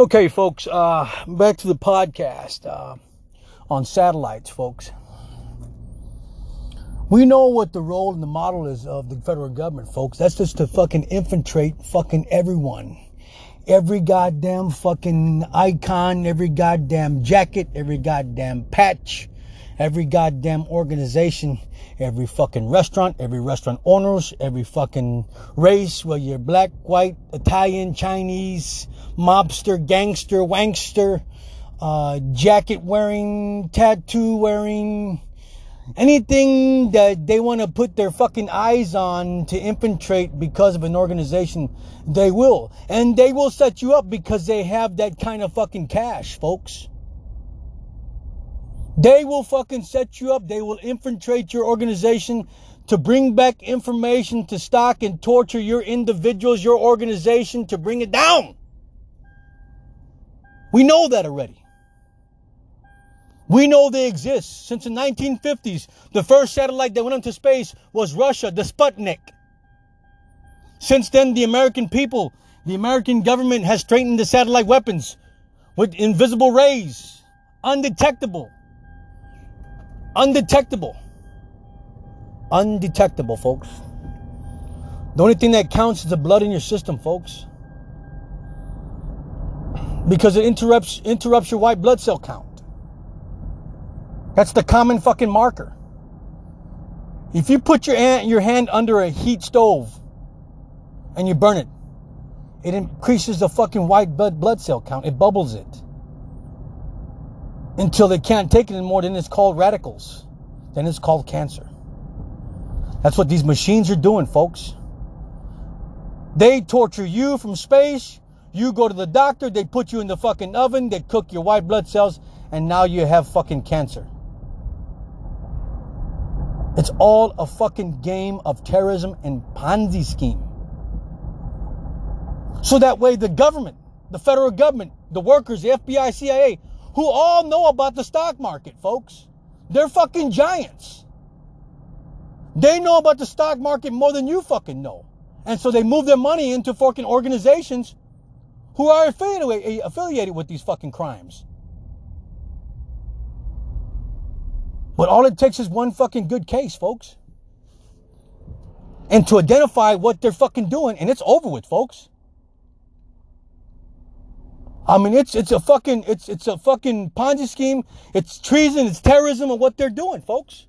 Okay, folks, uh, back to the podcast uh, on satellites, folks. We know what the role and the model is of the federal government, folks. That's just to fucking infiltrate fucking everyone. Every goddamn fucking icon, every goddamn jacket, every goddamn patch, every goddamn organization, every fucking restaurant, every restaurant owners, every fucking race, whether you're black, white, Italian, Chinese, mobster, gangster, wankster, uh, jacket wearing, tattoo wearing, anything that they want to put their fucking eyes on to infiltrate because of an organization, they will. And they will set you up because they have that kind of fucking cash, folks. They will fucking set you up. They will infiltrate your organization to bring back information to stalk and torture your individuals, your organization to bring it down. We know that already. We know they exist. Since the 1950s, the first satellite that went into space was Russia, the Sputnik. Since then, the American people, the American government has strengthened the satellite weapons with invisible rays, undetectable. Undetectable. Undetectable, folks. The only thing that counts is the blood in your system, folks. Because it interrupts interrupts your white blood cell count. That's the common fucking marker. If you put your hand, your hand under a heat stove and you burn it, it increases the fucking white blood blood cell count. It bubbles it until they can't take it anymore. Then it's called radicals. Then it's called cancer. That's what these machines are doing, folks. They torture you from space. You go to the doctor. They put you in the fucking oven. They cook your white blood cells. And now you have fucking cancer. It's all a fucking game of terrorism and Ponzi scheme. So that way the government, the federal government, the workers, the FBI, CIA, who all know about the stock market, folks. They're fucking giants. They know about the stock market more than you fucking know. And so they move their money into fucking organizations who are affiliated, affiliated with these fucking crimes. But all it takes is one fucking good case, folks. And to identify what they're fucking doing, and it's over with, folks. I mean, it's it's a fucking it's it's a fucking Ponzi scheme. It's treason. It's terrorism, and what they're doing, folks.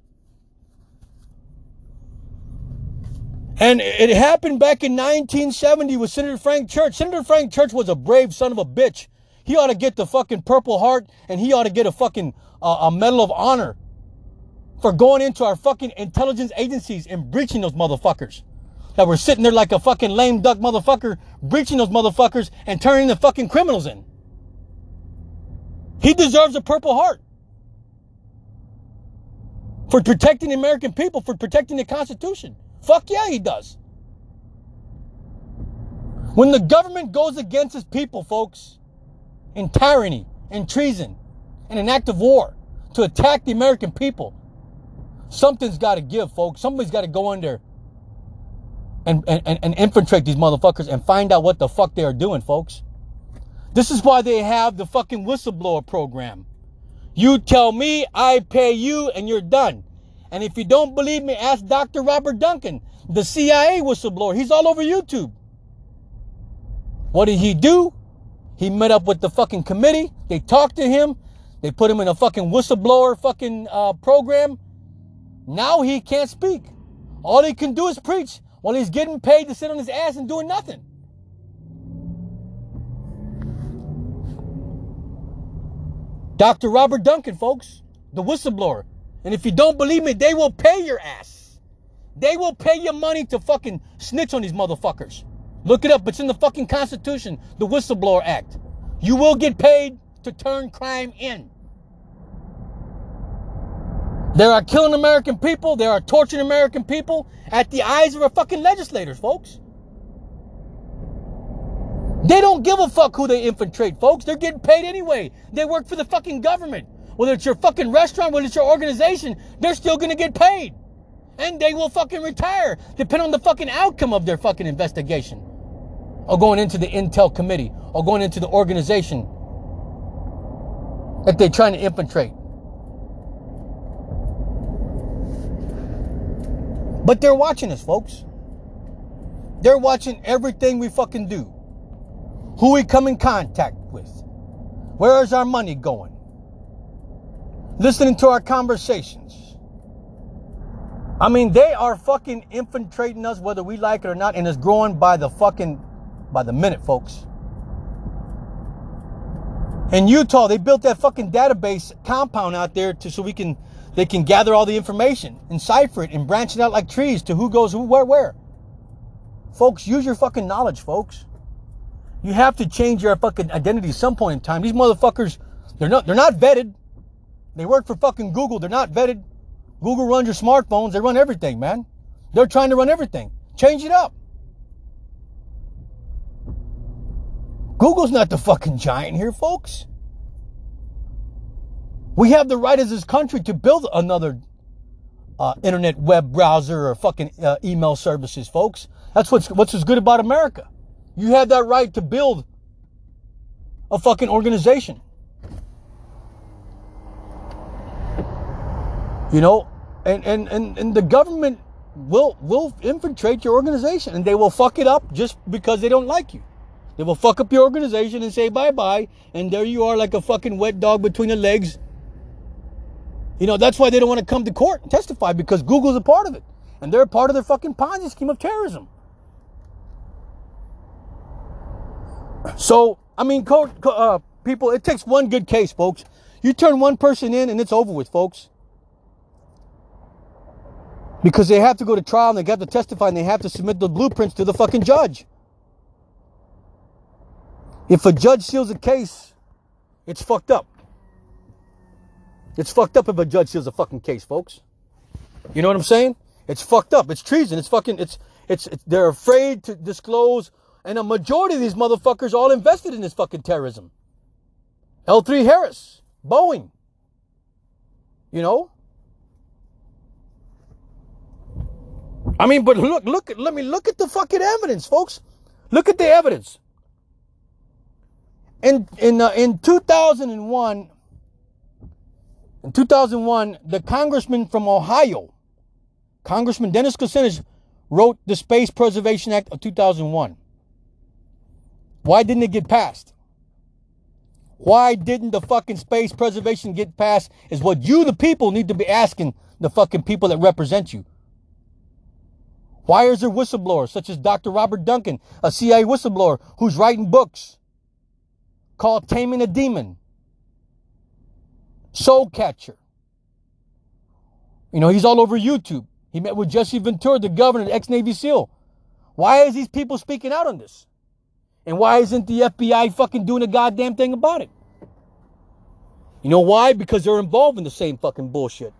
And it happened back in 1970 with Senator Frank Church. Senator Frank Church was a brave son of a bitch. He ought to get the fucking Purple Heart, and he ought to get a fucking uh, a Medal of Honor for going into our fucking intelligence agencies and breaching those motherfuckers that were sitting there like a fucking lame duck motherfucker, breaching those motherfuckers and turning the fucking criminals in. He deserves a Purple Heart for protecting the American people, for protecting the Constitution. Fuck yeah, he does. When the government goes against its people, folks, in tyranny and treason and an act of war to attack the American people, something's got to give, folks. Somebody's got to go in there and, and, and infiltrate these motherfuckers and find out what the fuck they are doing, folks. This is why they have the fucking whistleblower program. You tell me, I pay you, and you're done. And if you don't believe me, ask Dr. Robert Duncan, the CIA whistleblower. He's all over YouTube. What did he do? He met up with the fucking committee. They talked to him. They put him in a fucking whistleblower fucking uh, program. Now he can't speak. All he can do is preach while he's getting paid to sit on his ass and doing nothing. Dr. Robert Duncan, folks, the whistleblower. And if you don't believe me, they will pay your ass. They will pay your money to fucking snitch on these motherfuckers. Look it up. It's in the fucking Constitution, the Whistleblower Act. You will get paid to turn crime in. They are killing American people. They are torturing American people at the eyes of our fucking legislators, folks. They don't give a fuck who they infiltrate, folks. They're getting paid anyway. They work for the fucking government. Whether it's your fucking restaurant, whether it's your organization, they're still gonna get paid. And they will fucking retire, depending on the fucking outcome of their fucking investigation. or going into the intel committee or going into the organization that they're trying to infiltrate. But they're watching us, folks. They're watching everything we fucking do. Who we come in contact with. Where is our money going? Listening to our conversations. I mean, they are fucking infiltrating us whether we like it or not, and it's growing by the fucking by the minute, folks. In Utah, they built that fucking database compound out there to so we can they can gather all the information and cipher it and branch it out like trees to who goes who where where. Folks, use your fucking knowledge, folks. You have to change your fucking identity at some point in time. These motherfuckers, they're not they're not vetted. They work for fucking Google. They're not vetted. Google runs your smartphones. They run everything, man. They're trying to run everything. Change it up. Google's not the fucking giant here, folks. We have the right as this country to build another uh, internet web browser or fucking uh, email services, folks. That's what's what's as good about America. You have that right to build a fucking organization. You know, and, and, and, and the government will will infiltrate your organization and they will fuck it up just because they don't like you. They will fuck up your organization and say bye bye, and there you are like a fucking wet dog between the legs. You know, that's why they don't want to come to court and testify because Google's a part of it. And they're a part of their fucking Ponzi scheme of terrorism. So, I mean, uh, people, it takes one good case, folks. You turn one person in and it's over with, folks. Because they have to go to trial and they have to testify and they have to submit the blueprints to the fucking judge. If a judge seals a case, it's fucked up. It's fucked up if a judge seals a fucking case, folks. You know what I'm saying? It's fucked up. It's treason. It's fucking. It's, it's it's. They're afraid to disclose, and a majority of these motherfuckers are all invested in this fucking terrorism. L3 Harris, Boeing. You know. I mean, but look, look. Let me look at the fucking evidence, folks. Look at the evidence in in uh, in 2001 in 2001 the congressman from ohio congressman dennis kucinich wrote the space preservation act of 2001 why didn't it get passed? Why didn't the fucking space preservation get passed is what you the people need to be asking the fucking people that represent you. Why is there whistleblowers such as dr robert duncan a cia whistleblower who's writing books called Taming a Demon. Soul Catcher. You know, he's all over YouTube. He met with Jesse Ventura, the governor, the ex Navy SEAL. Why is these people speaking out on this? And why isn't the FBI fucking doing a goddamn thing about it? You know why? Because they're involved in the same fucking bullshit.